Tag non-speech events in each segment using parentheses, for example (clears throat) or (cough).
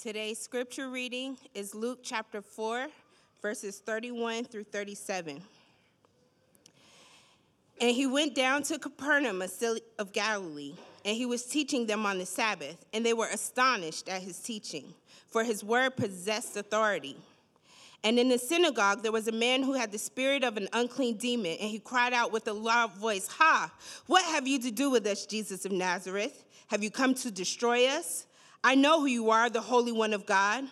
Today's scripture reading is Luke chapter 4, verses 31 through 37. And he went down to Capernaum, of Galilee, and he was teaching them on the Sabbath, and they were astonished at his teaching, for his word possessed authority. And in the synagogue there was a man who had the spirit of an unclean demon, and he cried out with a loud voice, Ha! What have you to do with us, Jesus of Nazareth? Have you come to destroy us? I know who you are, the Holy One of God.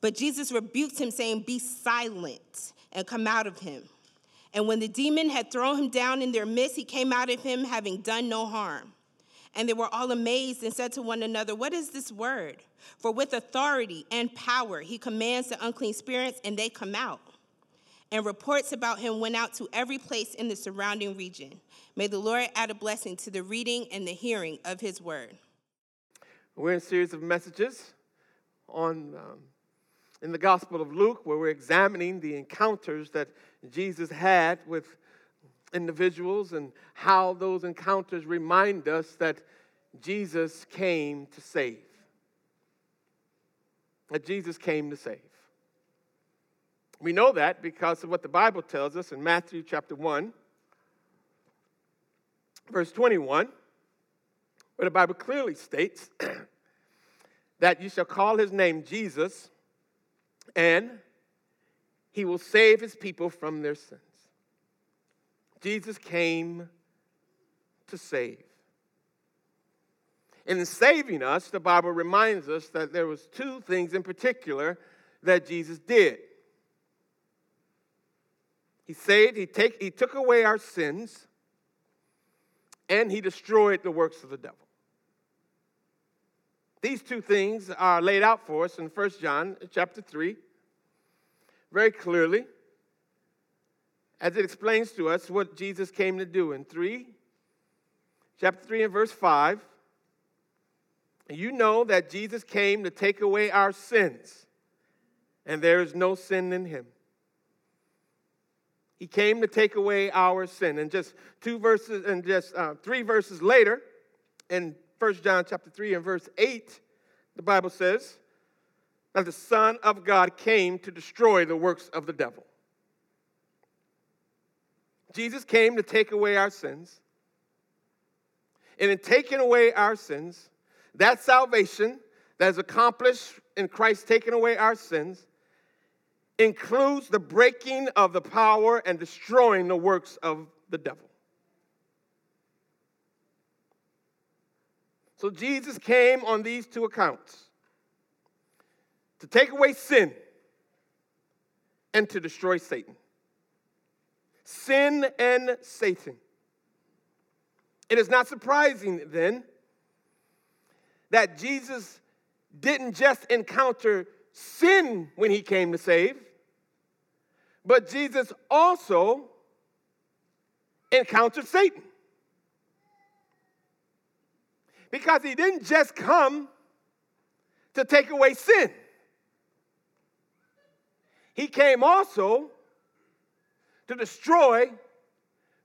But Jesus rebuked him, saying, Be silent and come out of him. And when the demon had thrown him down in their midst, he came out of him, having done no harm. And they were all amazed and said to one another, What is this word? For with authority and power he commands the unclean spirits, and they come out. And reports about him went out to every place in the surrounding region. May the Lord add a blessing to the reading and the hearing of his word. We're in a series of messages on um, in the Gospel of Luke where we're examining the encounters that Jesus had with individuals and how those encounters remind us that Jesus came to save. That Jesus came to save. We know that because of what the Bible tells us in Matthew chapter 1, verse 21, where the Bible clearly states (clears throat) that you shall call his name Jesus, and he will save his people from their sins. Jesus came to save. In saving us, the Bible reminds us that there was two things in particular that Jesus did. He saved, he, take, he took away our sins, and he destroyed the works of the devil. These two things are laid out for us in 1 John chapter 3 very clearly as it explains to us what Jesus came to do in 3 chapter 3 and verse 5 you know that Jesus came to take away our sins and there is no sin in him. He came to take away our sin. And just two verses and just uh, three verses later in 1 John chapter 3 and verse 8, the Bible says that the Son of God came to destroy the works of the devil. Jesus came to take away our sins. And in taking away our sins, that salvation that is accomplished in Christ taking away our sins includes the breaking of the power and destroying the works of the devil. So Jesus came on these two accounts to take away sin and to destroy Satan. Sin and Satan. It is not surprising then that Jesus didn't just encounter sin when he came to save, but Jesus also encountered Satan. Because he didn't just come to take away sin, he came also to destroy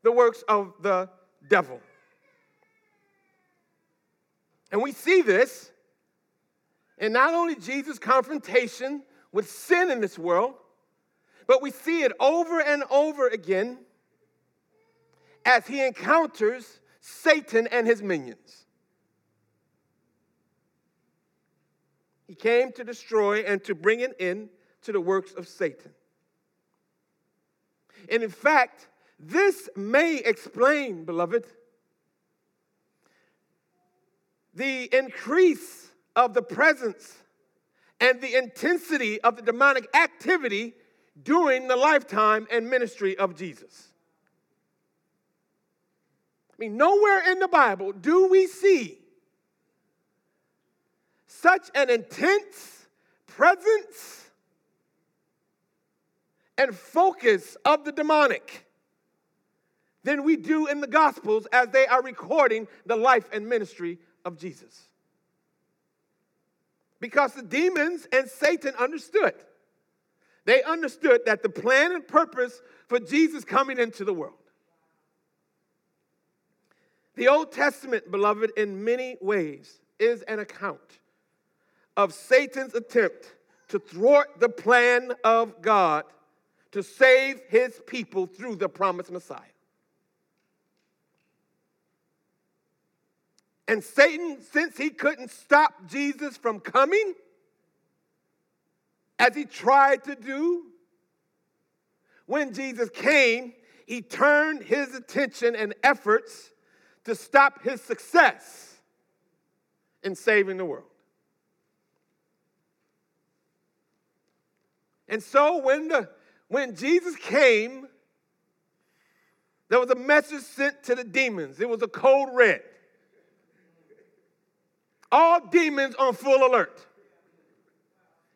the works of the devil. And we see this in not only Jesus' confrontation with sin in this world, but we see it over and over again as he encounters Satan and his minions. He came to destroy and to bring an end to the works of Satan. And in fact, this may explain, beloved, the increase of the presence and the intensity of the demonic activity during the lifetime and ministry of Jesus. I mean, nowhere in the Bible do we see such an intense presence and focus of the demonic than we do in the Gospels as they are recording the life and ministry of Jesus. Because the demons and Satan understood. They understood that the plan and purpose for Jesus coming into the world. The Old Testament, beloved, in many ways is an account of Satan's attempt to thwart the plan of God to save his people through the promised Messiah. And Satan, since he couldn't stop Jesus from coming, as he tried to do, when Jesus came, he turned his attention and efforts to stop his success in saving the world. And so when, the, when Jesus came, there was a message sent to the demons. It was a code red. All demons on full alert.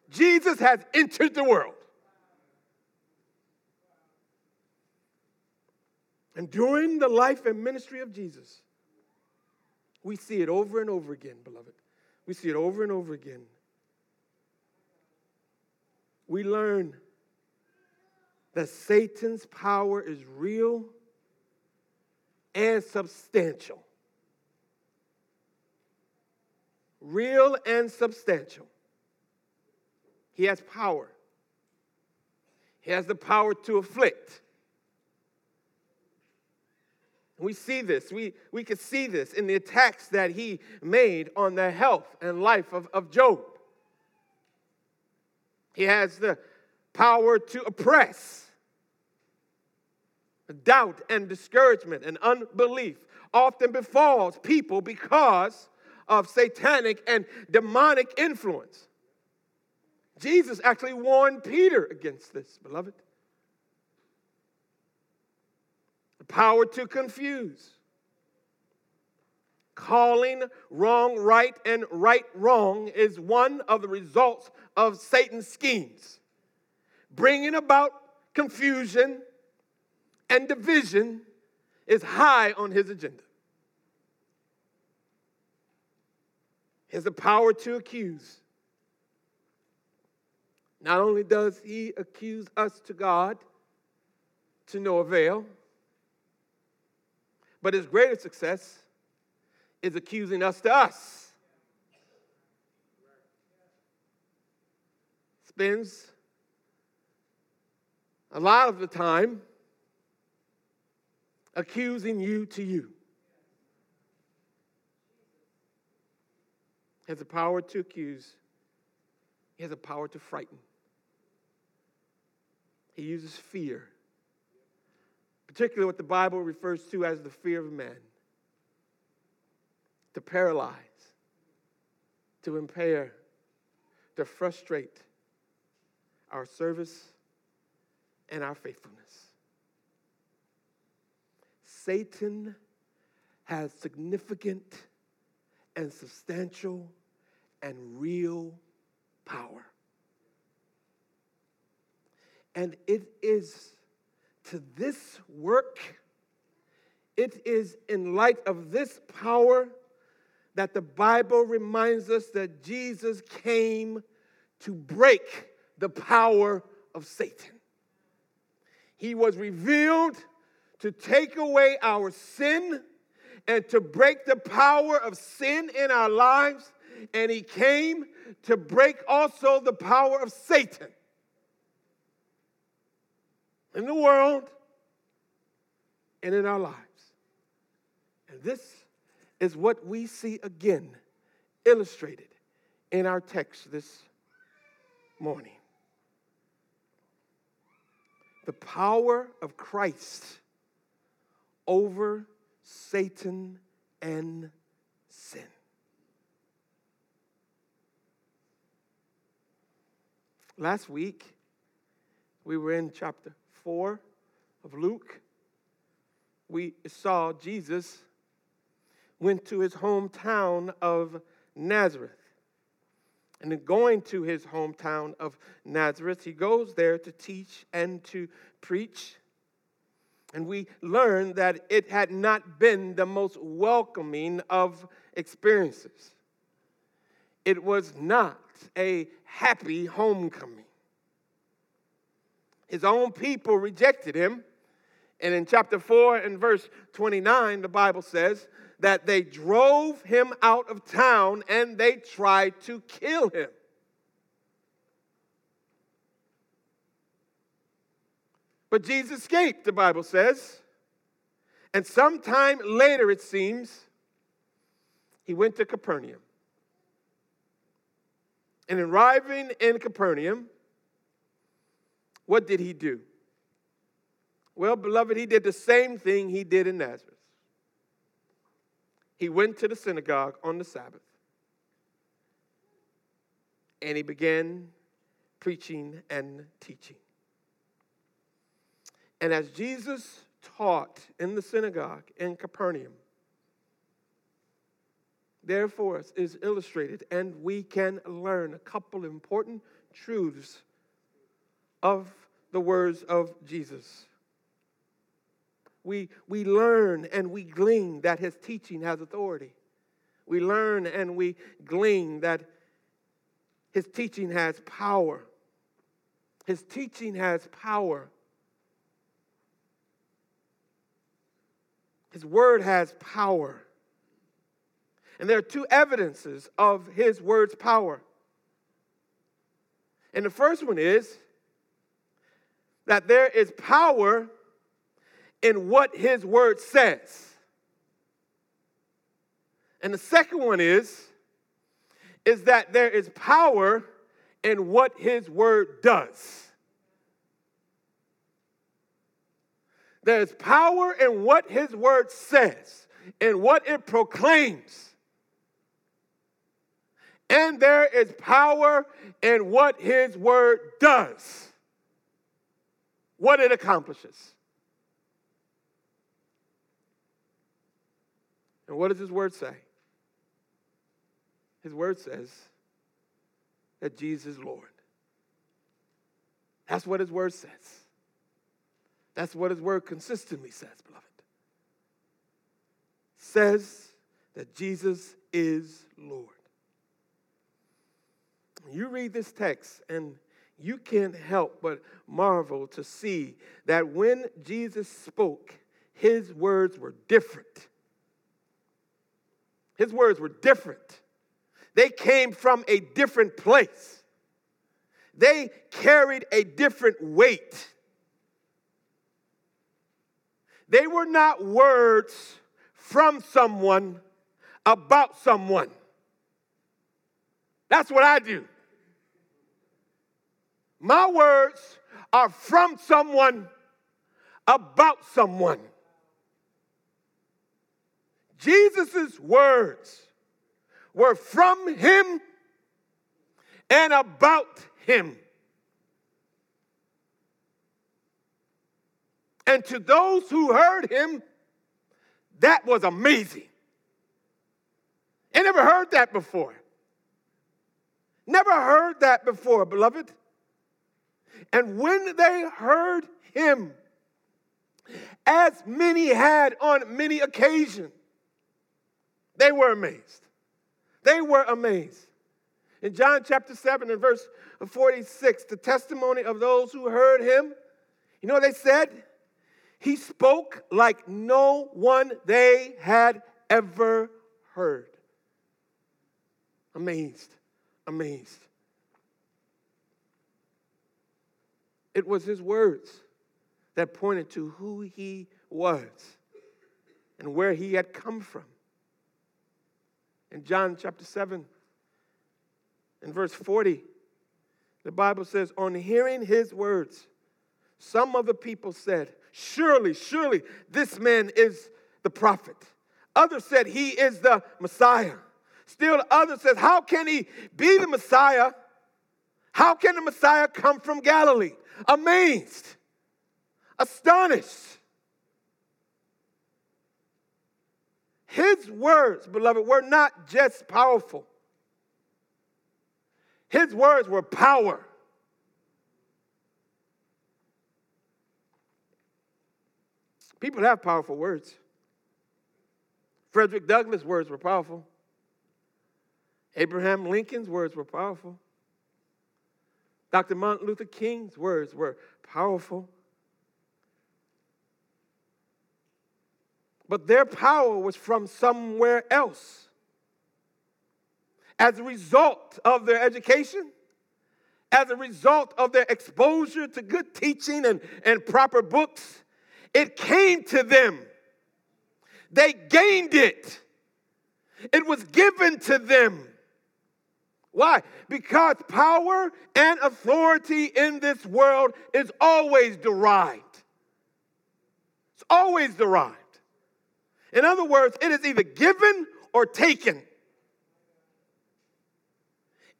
Jesus has entered the world. And during the life and ministry of Jesus, we see it over and over again, beloved. We see it over and over again. We learn that Satan's power is real and substantial. Real and substantial. He has power. He has the power to afflict. We see this. We, we can see this in the attacks that he made on the health and life of, of Job. He has the power to oppress. Doubt and discouragement and unbelief often befalls people because of satanic and demonic influence. Jesus actually warned Peter against this, beloved. The power to confuse. Calling wrong right and right wrong is one of the results of Satan's schemes. Bringing about confusion and division is high on his agenda. He has the power to accuse. Not only does he accuse us to God to no avail, but his greatest success is accusing us to us. Spends a lot of the time accusing you to you. He has the power to accuse, he has the power to frighten. He uses fear particularly what the Bible refers to as the fear of man, to paralyze, to impair, to frustrate our service and our faithfulness. Satan has significant and substantial and real power. And it is to this work, it is in light of this power that the Bible reminds us that Jesus came to break the power of Satan. He was revealed to take away our sin and to break the power of sin in our lives. And he came to break also the power of Satan in the world and in our lives. And this is what we see again illustrated in our text this morning. The power of Christ over Satan and sin. Last week, we were in chapter 4 of Luke, we saw Jesus went to his hometown of Nazareth. And in going to his hometown of Nazareth, he goes there to teach and to preach. And we learn that it had not been the most welcoming of experiences. It was not a happy homecoming. His own people rejected him. And in chapter 4 and verse 29, the Bible says that they drove him out of town and they tried to kill him. But Jesus escaped, the Bible says. And sometime later, it seems, he went to Capernaum. And arriving in Capernaum, what did he do? Well, beloved, he did the same thing he did in Nazareth. He went to the synagogue on the Sabbath and he began preaching and teaching. And as Jesus taught in the synagogue in Capernaum, therefore is illustrated, and we can learn a couple important truths of the words of Jesus. We, we learn and we glean that his teaching has authority. We learn and we glean that his teaching has power. His teaching has power. His word has power. And there are two evidences of his word's power. And the first one is that there is power in what his word says. And the second one is is that there is power in what his word does. There's power in what his word says, in what it proclaims. And there is power in what his word does, what it accomplishes. And what does his word say? His word says that Jesus is Lord. That's what his word says. That's what his word consistently says, beloved. Says that Jesus is Lord. You read this text and you can't help but marvel to see that when Jesus spoke, his words were different. His words were different. They came from a different place. They carried a different weight. They were not words from someone about someone. That's what I do. My words are from someone about someone. Jesus' words were from him and about him. And to those who heard him, that was amazing. I never heard that before. Never heard that before, beloved. And when they heard him, as many had on many occasions, they were amazed. They were amazed. In John chapter 7 and verse 46, the testimony of those who heard him, you know what they said? He spoke like no one they had ever heard. Amazed, amazed. It was his words that pointed to who he was and where he had come from. In John chapter 7 in verse 40, the Bible says, On hearing his words, some of the people said, Surely, surely, this man is the prophet. Others said, He is the Messiah. Still, others said, How can he be the Messiah? How can the Messiah come from Galilee? Amazed, astonished. His words, beloved, were not just powerful, his words were power. People have powerful words. Frederick Douglass' words were powerful. Abraham Lincoln's words were powerful. Dr. Martin Luther King's words were powerful. But their power was from somewhere else. As a result of their education, as a result of their exposure to good teaching and, and proper books, it came to them. They gained it. It was given to them. Why? Because power and authority in this world is always derived. It's always derived. In other words, it is either given or taken.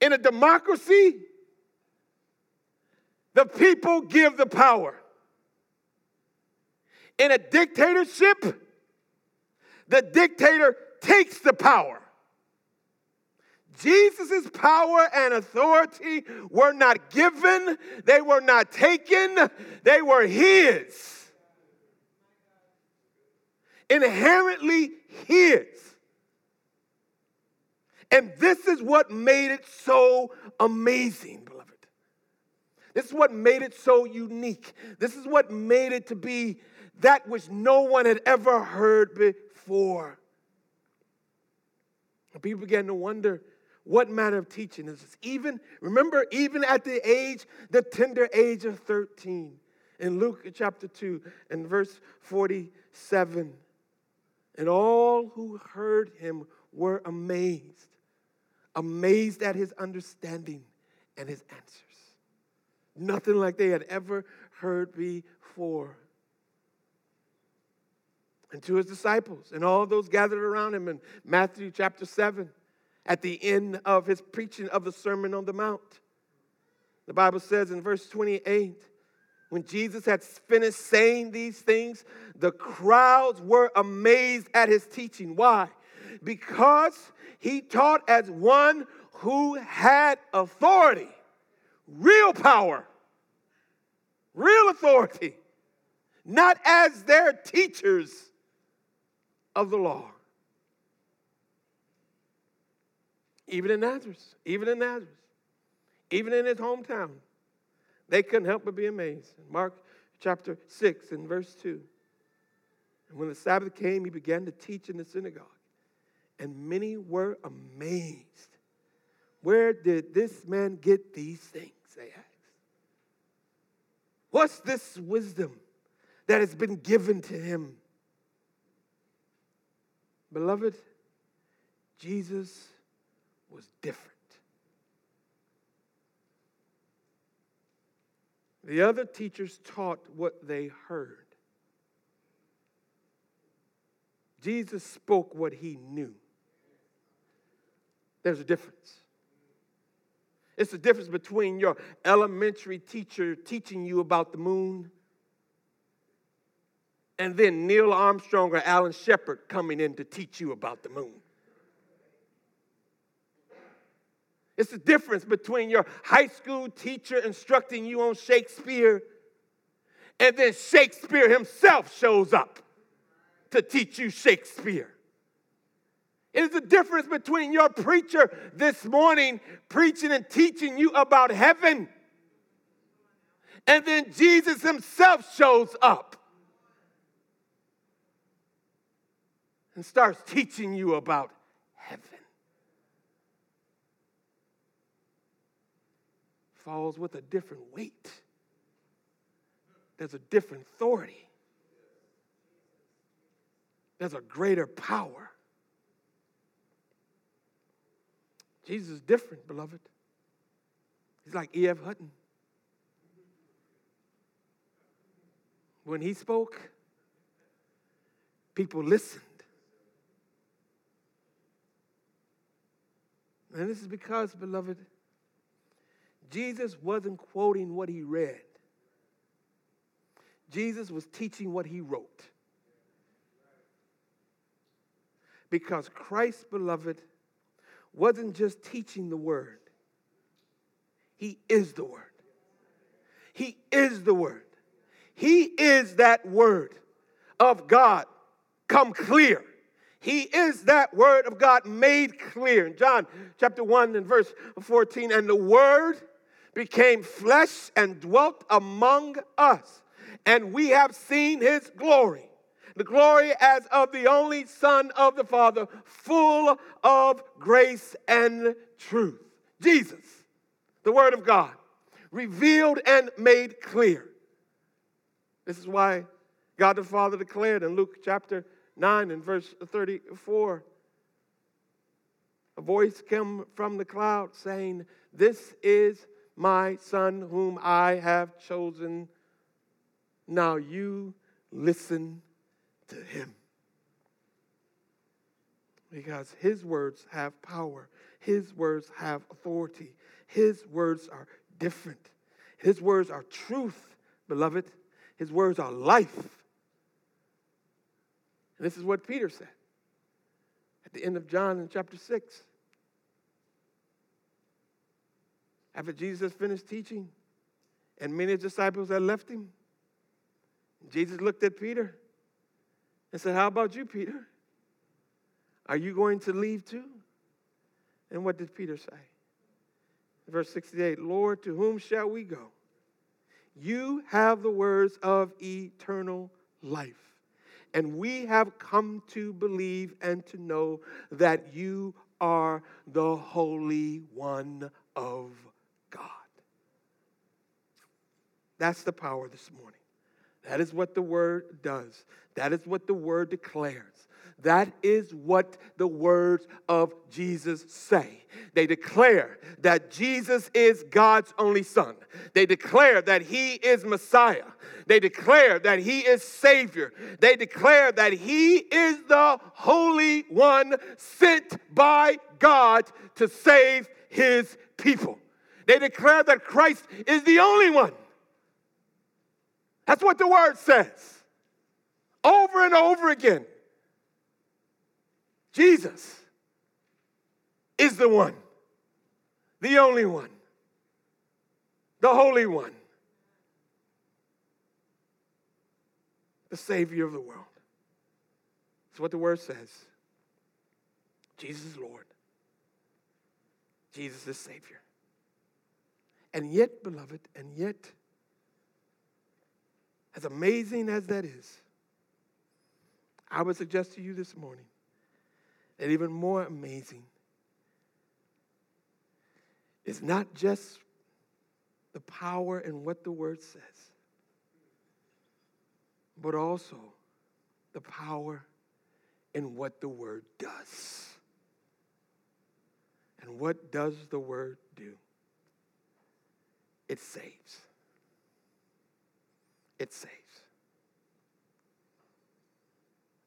In a democracy, the people give the power. In a dictatorship, the dictator takes the power. Jesus' power and authority were not given, they were not taken, they were his. Inherently his. And this is what made it so amazing, beloved. This is what made it so unique. This is what made it to be that which no one had ever heard before. And people began to wonder what manner of teaching is this? Even, remember, even at the age, the tender age of 13, in Luke chapter 2 and verse 47. And all who heard him were amazed, amazed at his understanding and his answers. Nothing like they had ever heard before and to his disciples and all those gathered around him in Matthew chapter 7 at the end of his preaching of the Sermon on the Mount. The Bible says in verse 28 when Jesus had finished saying these things, the crowds were amazed at his teaching. Why? Because he taught as one who had authority, real power, real authority, not as their teachers of the law. Even in Nazareth, even in Nazareth, even in his hometown, they couldn't help but be amazed. Mark chapter 6 and verse 2. And when the Sabbath came, he began to teach in the synagogue, and many were amazed. Where did this man get these things? They asked. What's this wisdom that has been given to him? Beloved, Jesus was different. The other teachers taught what they heard. Jesus spoke what he knew. There's a difference. It's the difference between your elementary teacher teaching you about the moon and then Neil Armstrong or Alan Shepard coming in to teach you about the moon. It's the difference between your high school teacher instructing you on Shakespeare and then Shakespeare himself shows up to teach you Shakespeare. It is the difference between your preacher this morning preaching and teaching you about heaven and then Jesus himself shows up and starts teaching you about heaven. Falls with a different weight, there's a different authority, there's a greater power. Jesus is different, beloved. He's like E.F. Hutton. When he spoke, people listened. And this is because, beloved, Jesus wasn't quoting what he read, Jesus was teaching what he wrote. Because Christ, beloved, wasn't just teaching the word, he is the word. He is the word. He is that word of God come clear. He is that word of God made clear. In John chapter 1 and verse 14, and the word became flesh and dwelt among us, and we have seen his glory. the glory as of the only Son of the Father, full of grace and truth. Jesus, the Word of God, revealed and made clear. This is why God the Father declared in Luke chapter 9 and verse 34 a voice came from the cloud saying, This is my Son whom I have chosen. Now you listen to him. Because his words have power, his words have authority, his words are different. His words are truth, beloved. His words are life. And this is what Peter said at the end of John in chapter 6. After Jesus finished teaching, and many disciples had left him, Jesus looked at Peter and said, How about you, Peter? Are you going to leave too? And what did Peter say? Verse 68 Lord, to whom shall we go? You have the words of eternal life. And we have come to believe and to know that you are the Holy One of God. That's the power this morning. That is what the word does. That is what the word declares. That is what the words of Jesus say. They declare that Jesus is God's only Son. They declare that He is Messiah. They declare that He is Savior. They declare that He is the Holy One sent by God to save His people. They declare that Christ is the only one that's what the word says. Over and over again. Jesus is the one, the only one, the Holy One, the Savior of the world. That's what the word says. Jesus is Lord. Jesus is Savior. And yet, beloved, and yet, as amazing as that is, I would suggest to you this morning that even more amazing is not just the power in what the word says, but also the power in what the word does. And what does the word do? It saves it saves.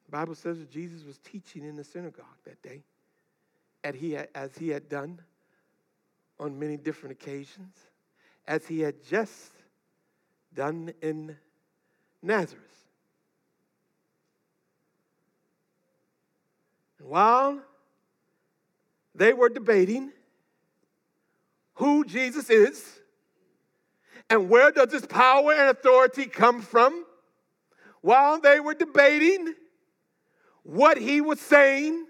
The Bible says that Jesus was teaching in the synagogue that day, as he as he had done on many different occasions, as he had just done in Nazareth. And while they were debating who Jesus is, and where does this power and authority come from? While they were debating what he was saying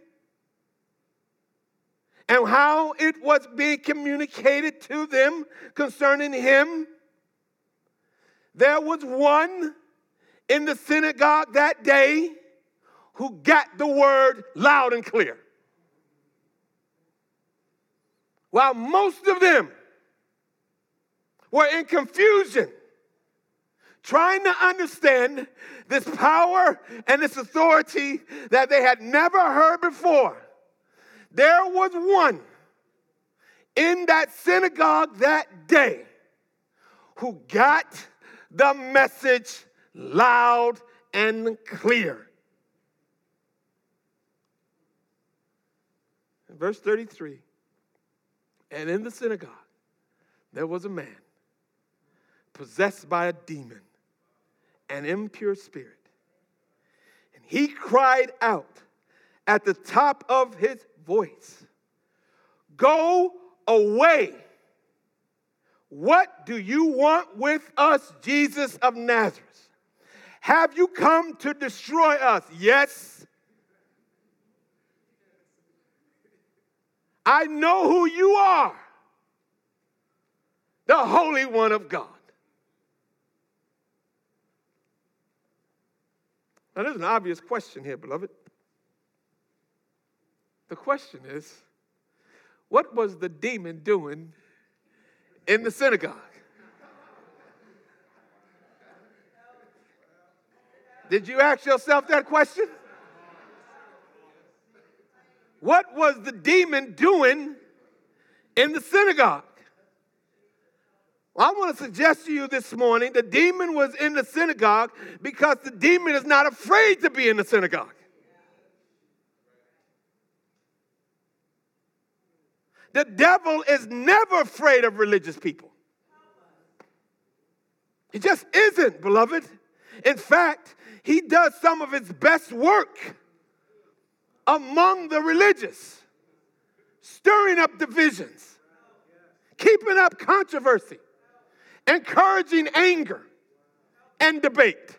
and how it was being communicated to them concerning him, there was one in the synagogue that day who got the word loud and clear. While most of them were in confusion, trying to understand this power and this authority that they had never heard before. There was one in that synagogue that day who got the message loud and clear. verse 33 And in the synagogue there was a man possessed by a demon, an impure spirit. And he cried out at the top of his voice Go away. What do you want with us, Jesus of Nazareth? Have you come to destroy us? Yes. I know who you are, the Holy One of God. Now, there's an obvious question here, beloved. The question is what was the demon doing in the synagogue? Did you ask yourself that question? What was the demon doing in the synagogue? I want to suggest to you this morning the demon was in the synagogue because the demon is not afraid to be in the synagogue. The devil is never afraid of religious people. He just isn't, beloved. In fact, he does some of his best work among the religious, stirring up divisions, keeping up controversy encouraging anger and debate.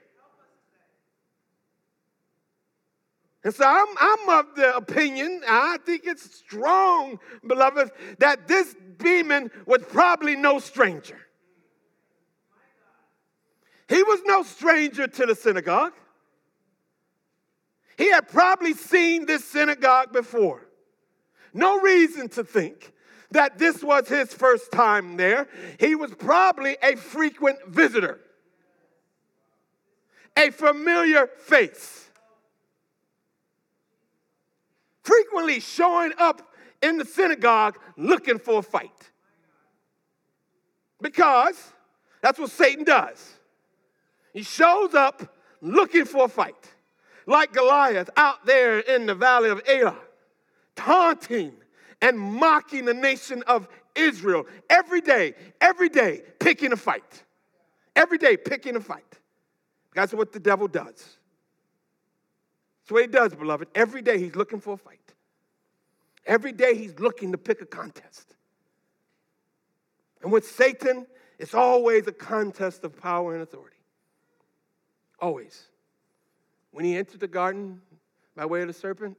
And so I'm, I'm of the opinion, I think it's strong, beloved, that this demon was probably no stranger. He was no stranger to the synagogue. He had probably seen this synagogue before. No reason to think that this was his first time there. He was probably a frequent visitor, a familiar face, frequently showing up in the synagogue looking for a fight. Because that's what Satan does. He shows up looking for a fight, like Goliath out there in the valley of Elah, taunting and mocking the nation of Israel every day, every day, picking a fight. Every day, picking a fight. That's what the devil does. That's what he does, beloved. Every day, he's looking for a fight. Every day, he's looking to pick a contest. And with Satan, it's always a contest of power and authority. Always. When he entered the garden by way of the serpent,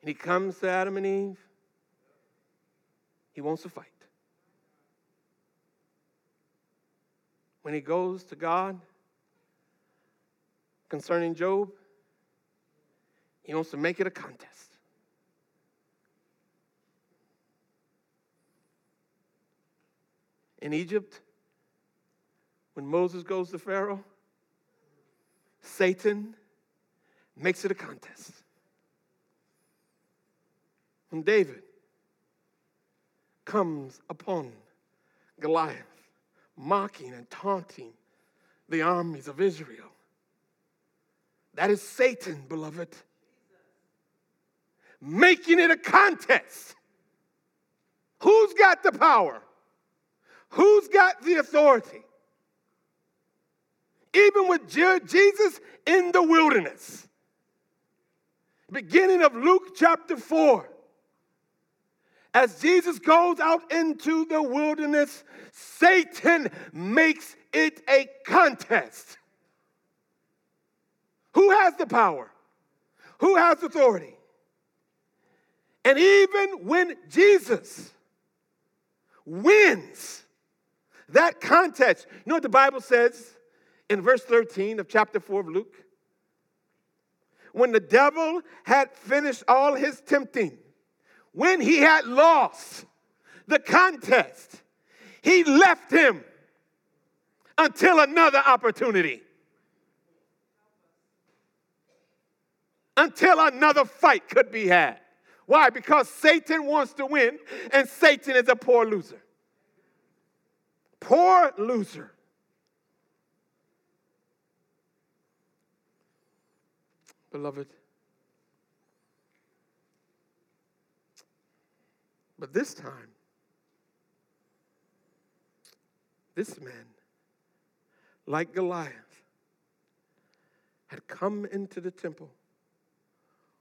and he comes to Adam and Eve, he wants to fight. When he goes to God concerning Job, he wants to make it a contest. In Egypt, when Moses goes to Pharaoh, Satan makes it a contest when David comes upon Goliath, mocking and taunting the armies of Israel. That is Satan, beloved, making it a contest. Who's got the power? Who's got the authority? Even with Jesus in the wilderness, beginning of Luke chapter 4, as Jesus goes out into the wilderness, Satan makes it a contest. Who has the power? Who has authority? And even when Jesus wins that contest, you know what the Bible says in verse 13 of chapter 4 of Luke? When the devil had finished all his tempting, when he had lost the contest, he left him until another opportunity. Until another fight could be had. Why? Because Satan wants to win, and Satan is a poor loser. Poor loser. Beloved, But this time, this man, like Goliath, had come into the temple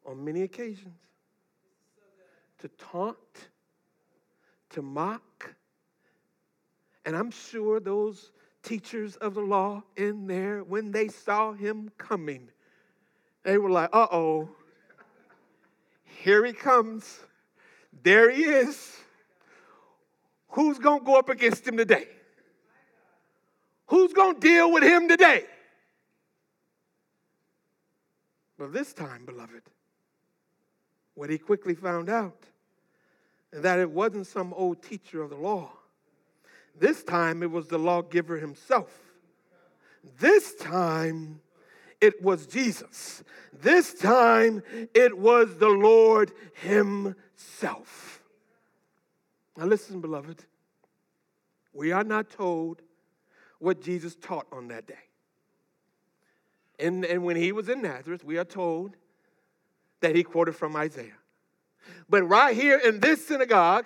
on many occasions to taunt, to mock. And I'm sure those teachers of the law in there, when they saw him coming, they were like, uh oh, here he comes. There he is. Who's going to go up against him today? Who's going to deal with him today? But this time, beloved, what he quickly found out is that it wasn't some old teacher of the law. This time it was the lawgiver himself. This time it was Jesus. This time it was the Lord himself. Now, listen, beloved, we are not told what Jesus taught on that day. And, and when he was in Nazareth, we are told that he quoted from Isaiah. But right here in this synagogue,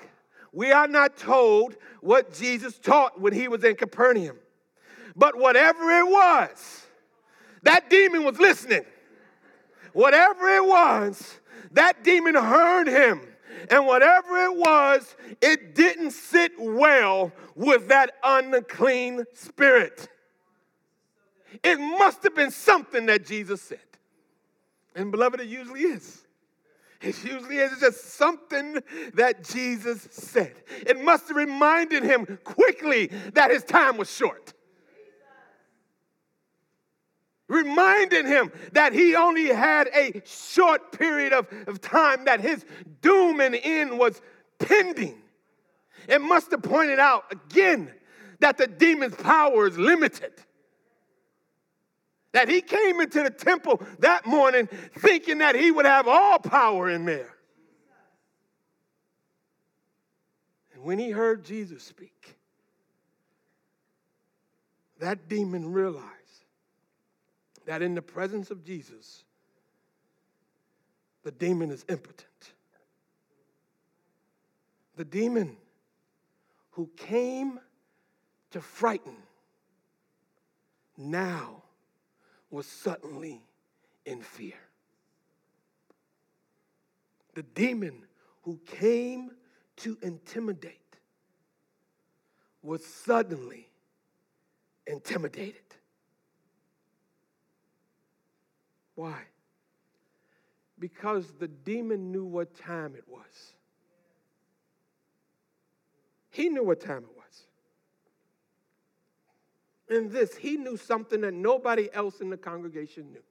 we are not told what Jesus taught when he was in Capernaum. But whatever it was, that demon was listening. Whatever it was, that demon heard him. And whatever it was, it didn't sit well with that unclean spirit. It must have been something that Jesus said. And beloved, it usually is. It usually is just something that Jesus said. It must have reminded him quickly that his time was short. Reminding him that he only had a short period of, of time, that his doom and end was pending. It must have pointed out again that the demon's power is limited that he came into the temple that morning thinking that he would have all power in there. And when he heard Jesus speak, that demon realized that in the presence of Jesus, the demon is impotent. The demon who came to frighten now was suddenly in fear. The demon who came to intimidate was suddenly intimidated. Why? Because the demon knew what time it was. He knew what time it was in this, he knew something that nobody else in the congregation knew.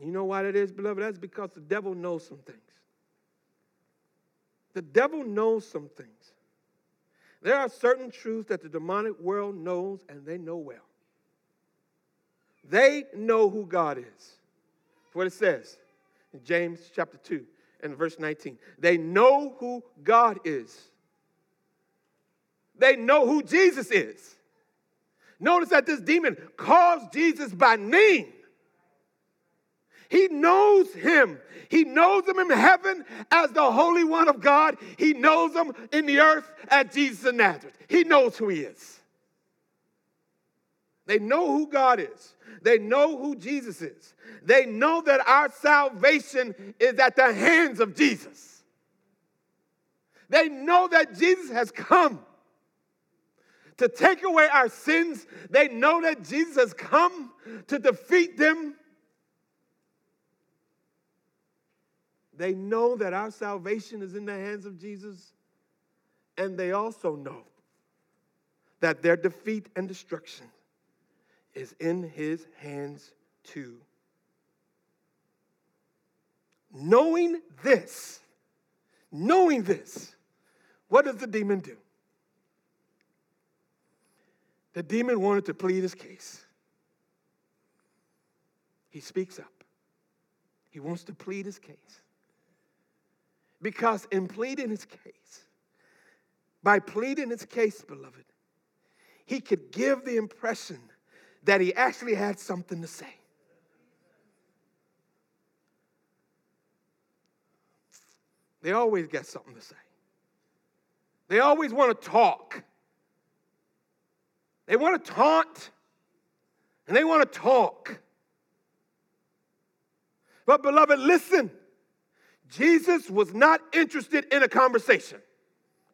You know why that is, beloved? That's because the devil knows some things. The devil knows some things. There are certain truths that the demonic world knows and they know well. They know who God is. what it says in James chapter 2 and verse 19. They know who God is. They know who Jesus is. Notice that this demon calls Jesus by name. He knows him. He knows him in heaven as the Holy One of God. He knows him in the earth as Jesus of Nazareth. He knows who he is. They know who God is. They know who Jesus is. They know that our salvation is at the hands of Jesus. They know that Jesus has come to take away our sins. They know that Jesus has come to defeat them. They know that our salvation is in the hands of Jesus. And they also know that their defeat and destruction is in his hands too. Knowing this, knowing this, what does the demon do? The demon wanted to plead his case. He speaks up. He wants to plead his case. Because in pleading his case, by pleading his case, beloved, he could give the impression that he actually had something to say. They always got something to say. They always want to talk. They want to taunt and they want to talk. But, beloved, listen. Jesus was not interested in a conversation.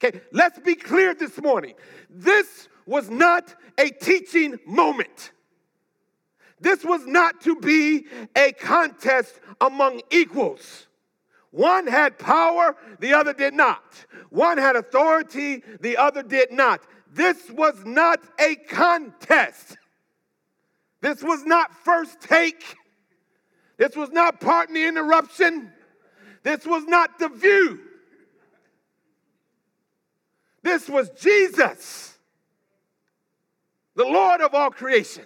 Okay, let's be clear this morning. This was not a teaching moment. This was not to be a contest among equals. One had power, the other did not. One had authority, the other did not. This was not a contest. This was not first take. This was not Pardon the Interruption. This was not the view. This was Jesus, the Lord of all creation,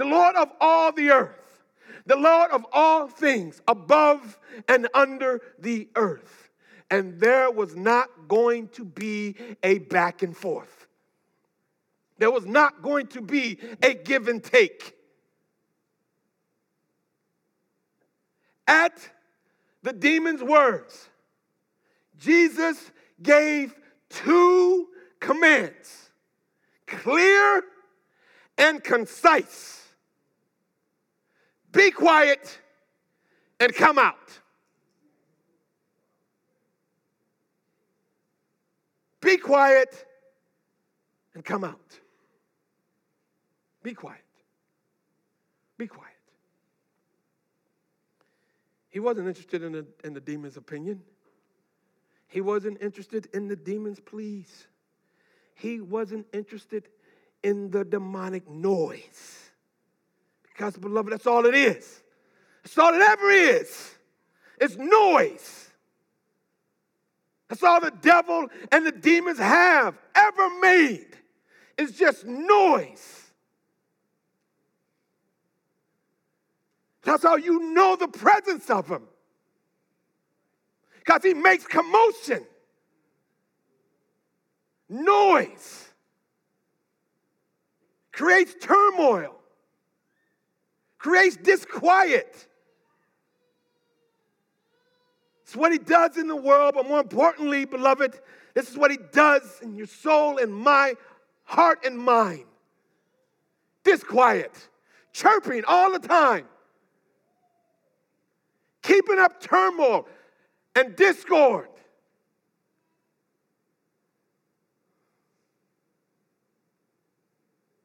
the Lord of all the earth, the Lord of all things above and under the earth. And there was not going to be a back and forth. There was not going to be a give and take. At the demon's words, Jesus gave two commands clear and concise be quiet and come out. Be quiet and come out. Be quiet. Be quiet. He wasn't interested in the, in the demon's opinion. He wasn't interested in the demon's pleas. He wasn't interested in the demonic noise. Because, beloved, that's all it is. That's all it ever is. It's noise. That's all the devil and the demons have ever made. It's just noise. That's how you know the presence of him. Because he makes commotion, noise, creates turmoil, creates disquiet. It's what he does in the world, but more importantly, beloved, this is what he does in your soul and my heart and mind. Disquiet, chirping all the time keeping up turmoil and discord.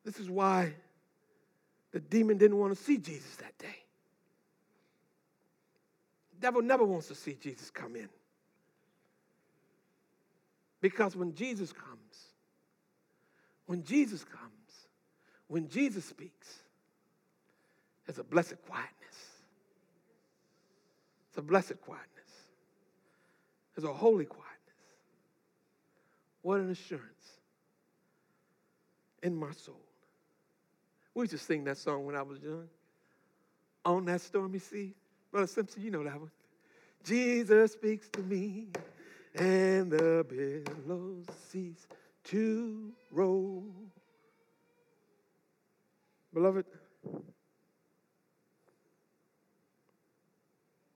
This is why the demon didn't want to see Jesus that day. The devil never wants to see Jesus come in. Because when Jesus comes, when Jesus comes, when Jesus speaks, there's a blessed quietness. It's a blessed quietness. There's a holy quietness. What an assurance in my soul. We used to sing that song when I was young. On that stormy sea. Brother Simpson, you know that one. Jesus speaks to me, and the billows cease to roll. Beloved,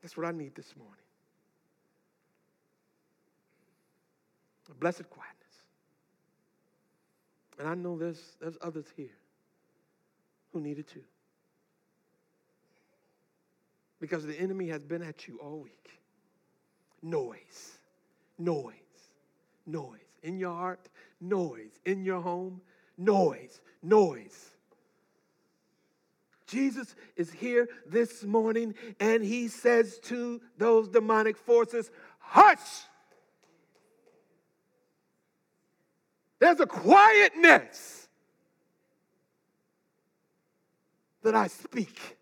That's what I need this morning. A blessed quietness. And I know there's, there's others here who need it too. Because the enemy has been at you all week. Noise, noise, noise. In your heart, noise. In your home, noise, noise. Jesus is here this morning and he says to those demonic forces, Hush! There's a quietness that I speak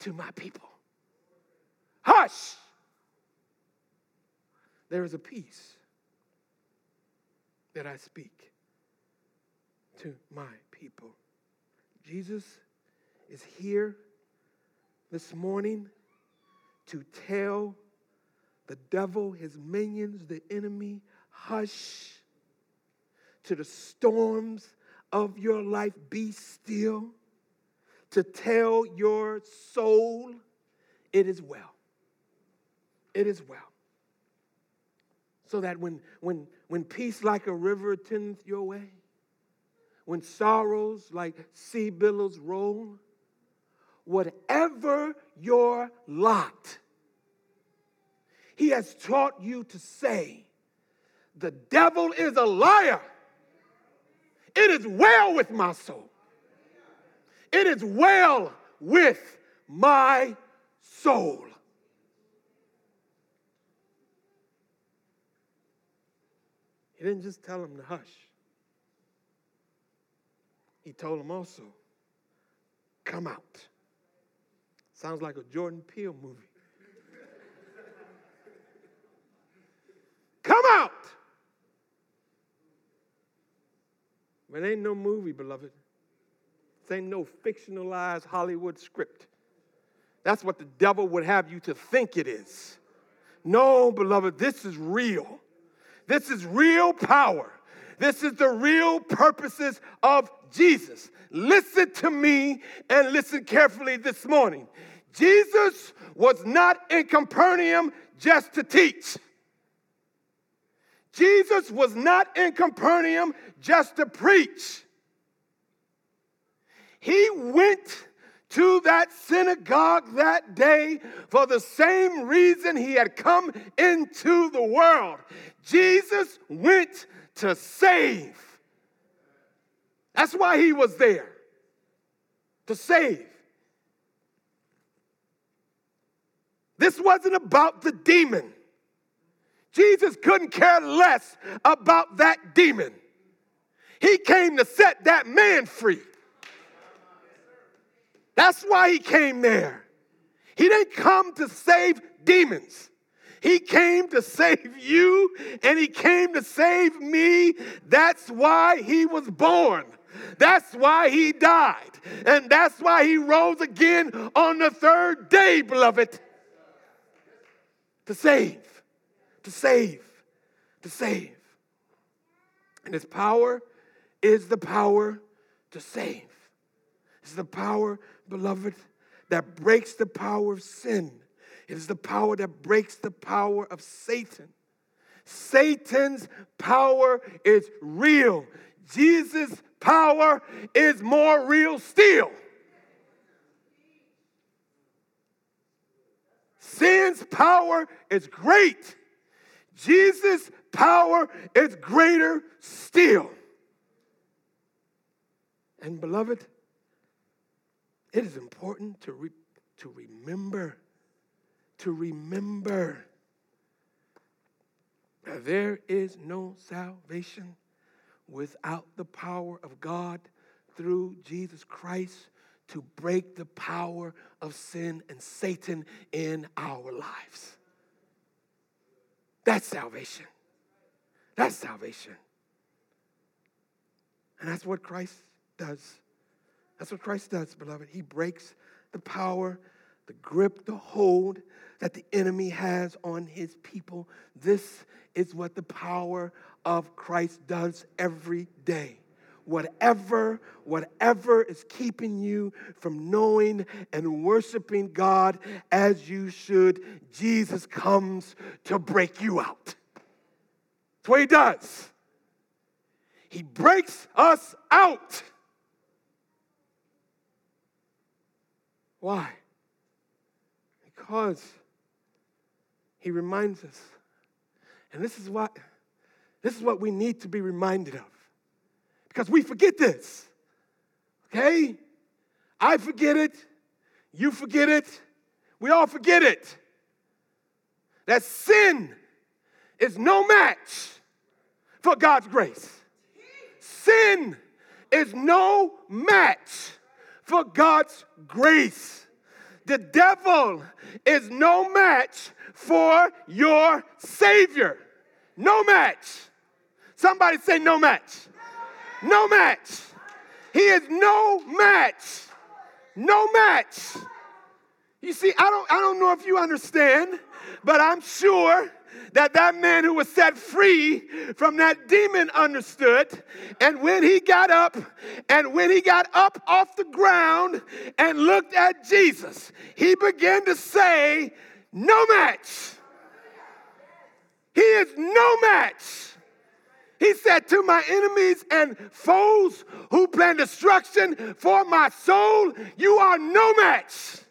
to my people. Hush! There is a peace that I speak to my people. Jesus is here this morning to tell the devil, his minions, the enemy, hush to the storms of your life, be still, to tell your soul, it is well. It is well. So that when, when, when peace like a river tendeth your way, when sorrows like sea billows roll, whatever your lot, he has taught you to say, The devil is a liar. It is well with my soul. It is well with my soul. He didn't just tell him to hush, he told him also come out. Sounds like a Jordan Peele movie. come out. But ain't no movie, beloved. This ain't no fictionalized Hollywood script. That's what the devil would have you to think it is. No, beloved, this is real. This is real power. This is the real purposes of Jesus. Listen to me and listen carefully this morning. Jesus was not in Capernaum just to teach. Jesus was not in Capernaum just to preach. He went to that synagogue that day for the same reason he had come into the world. Jesus went to save. That's why he was there, to save. This wasn't about the demon. Jesus couldn't care less about that demon. He came to set that man free. That's why he came there. He didn't come to save demons. He came to save you and he came to save me. That's why he was born. That's why he died. And that's why he rose again on the third day, beloved. To save, to save, to save. And his power is the power to save. It's the power beloved, that breaks the power of sin. It is the power that breaks the power of Satan. Satan's power is real. Jesus' power is more real still. Sin's power is great. Jesus' power is greater still. And beloved, it is important to, re- to remember, to remember that there is no salvation without the power of God through Jesus Christ to break the power of sin and Satan in our lives. That's salvation. That's salvation. And that's what Christ does. That's what Christ does, beloved. He breaks the power, the grip, the hold that the enemy has on his people. This is what the power of Christ does every day. Whatever, whatever is keeping you from knowing and worshiping God as you should, Jesus comes to break you out. That's what he does. He breaks us out. Why? Because he reminds us. And this is what this is what we need to be reminded of. Because we forget this. Okay? I forget it. You forget it. We all forget it. That sin is no match for God's grace. Sin is no match for God's grace. The devil is no match for your Savior. No match. Somebody say, no match. No match. He is no match. No match. You see, I don't, I don't know if you understand, but I'm sure that that man who was set free from that demon understood. And when he got up, and when he got up off the ground and looked at Jesus, he began to say, No match. He is no match. He said to my enemies and foes who plan destruction for my soul, You are no match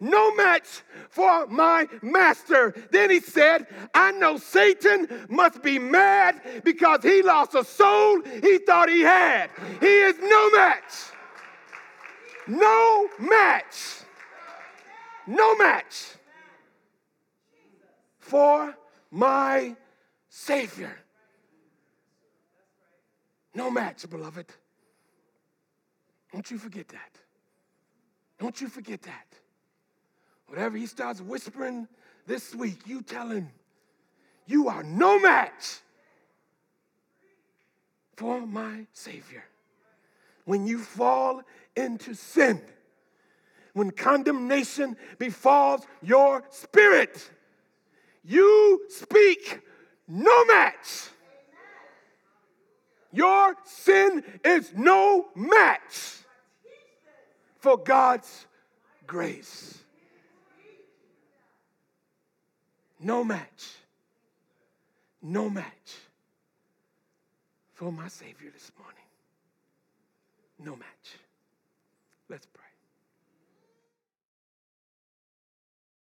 no match for my master. Then he said, I know Satan must be mad because he lost a soul he thought he had. He is no match. No match. No match for my Savior. No match, beloved. Don't you forget that. Don't you forget that. Whatever he starts whispering this week, you tell him, you are no match for my Savior. When you fall into sin, when condemnation befalls your spirit, you speak no match. Your sin is no match for God's grace. No match. No match for my Savior this morning. No match. Let's pray.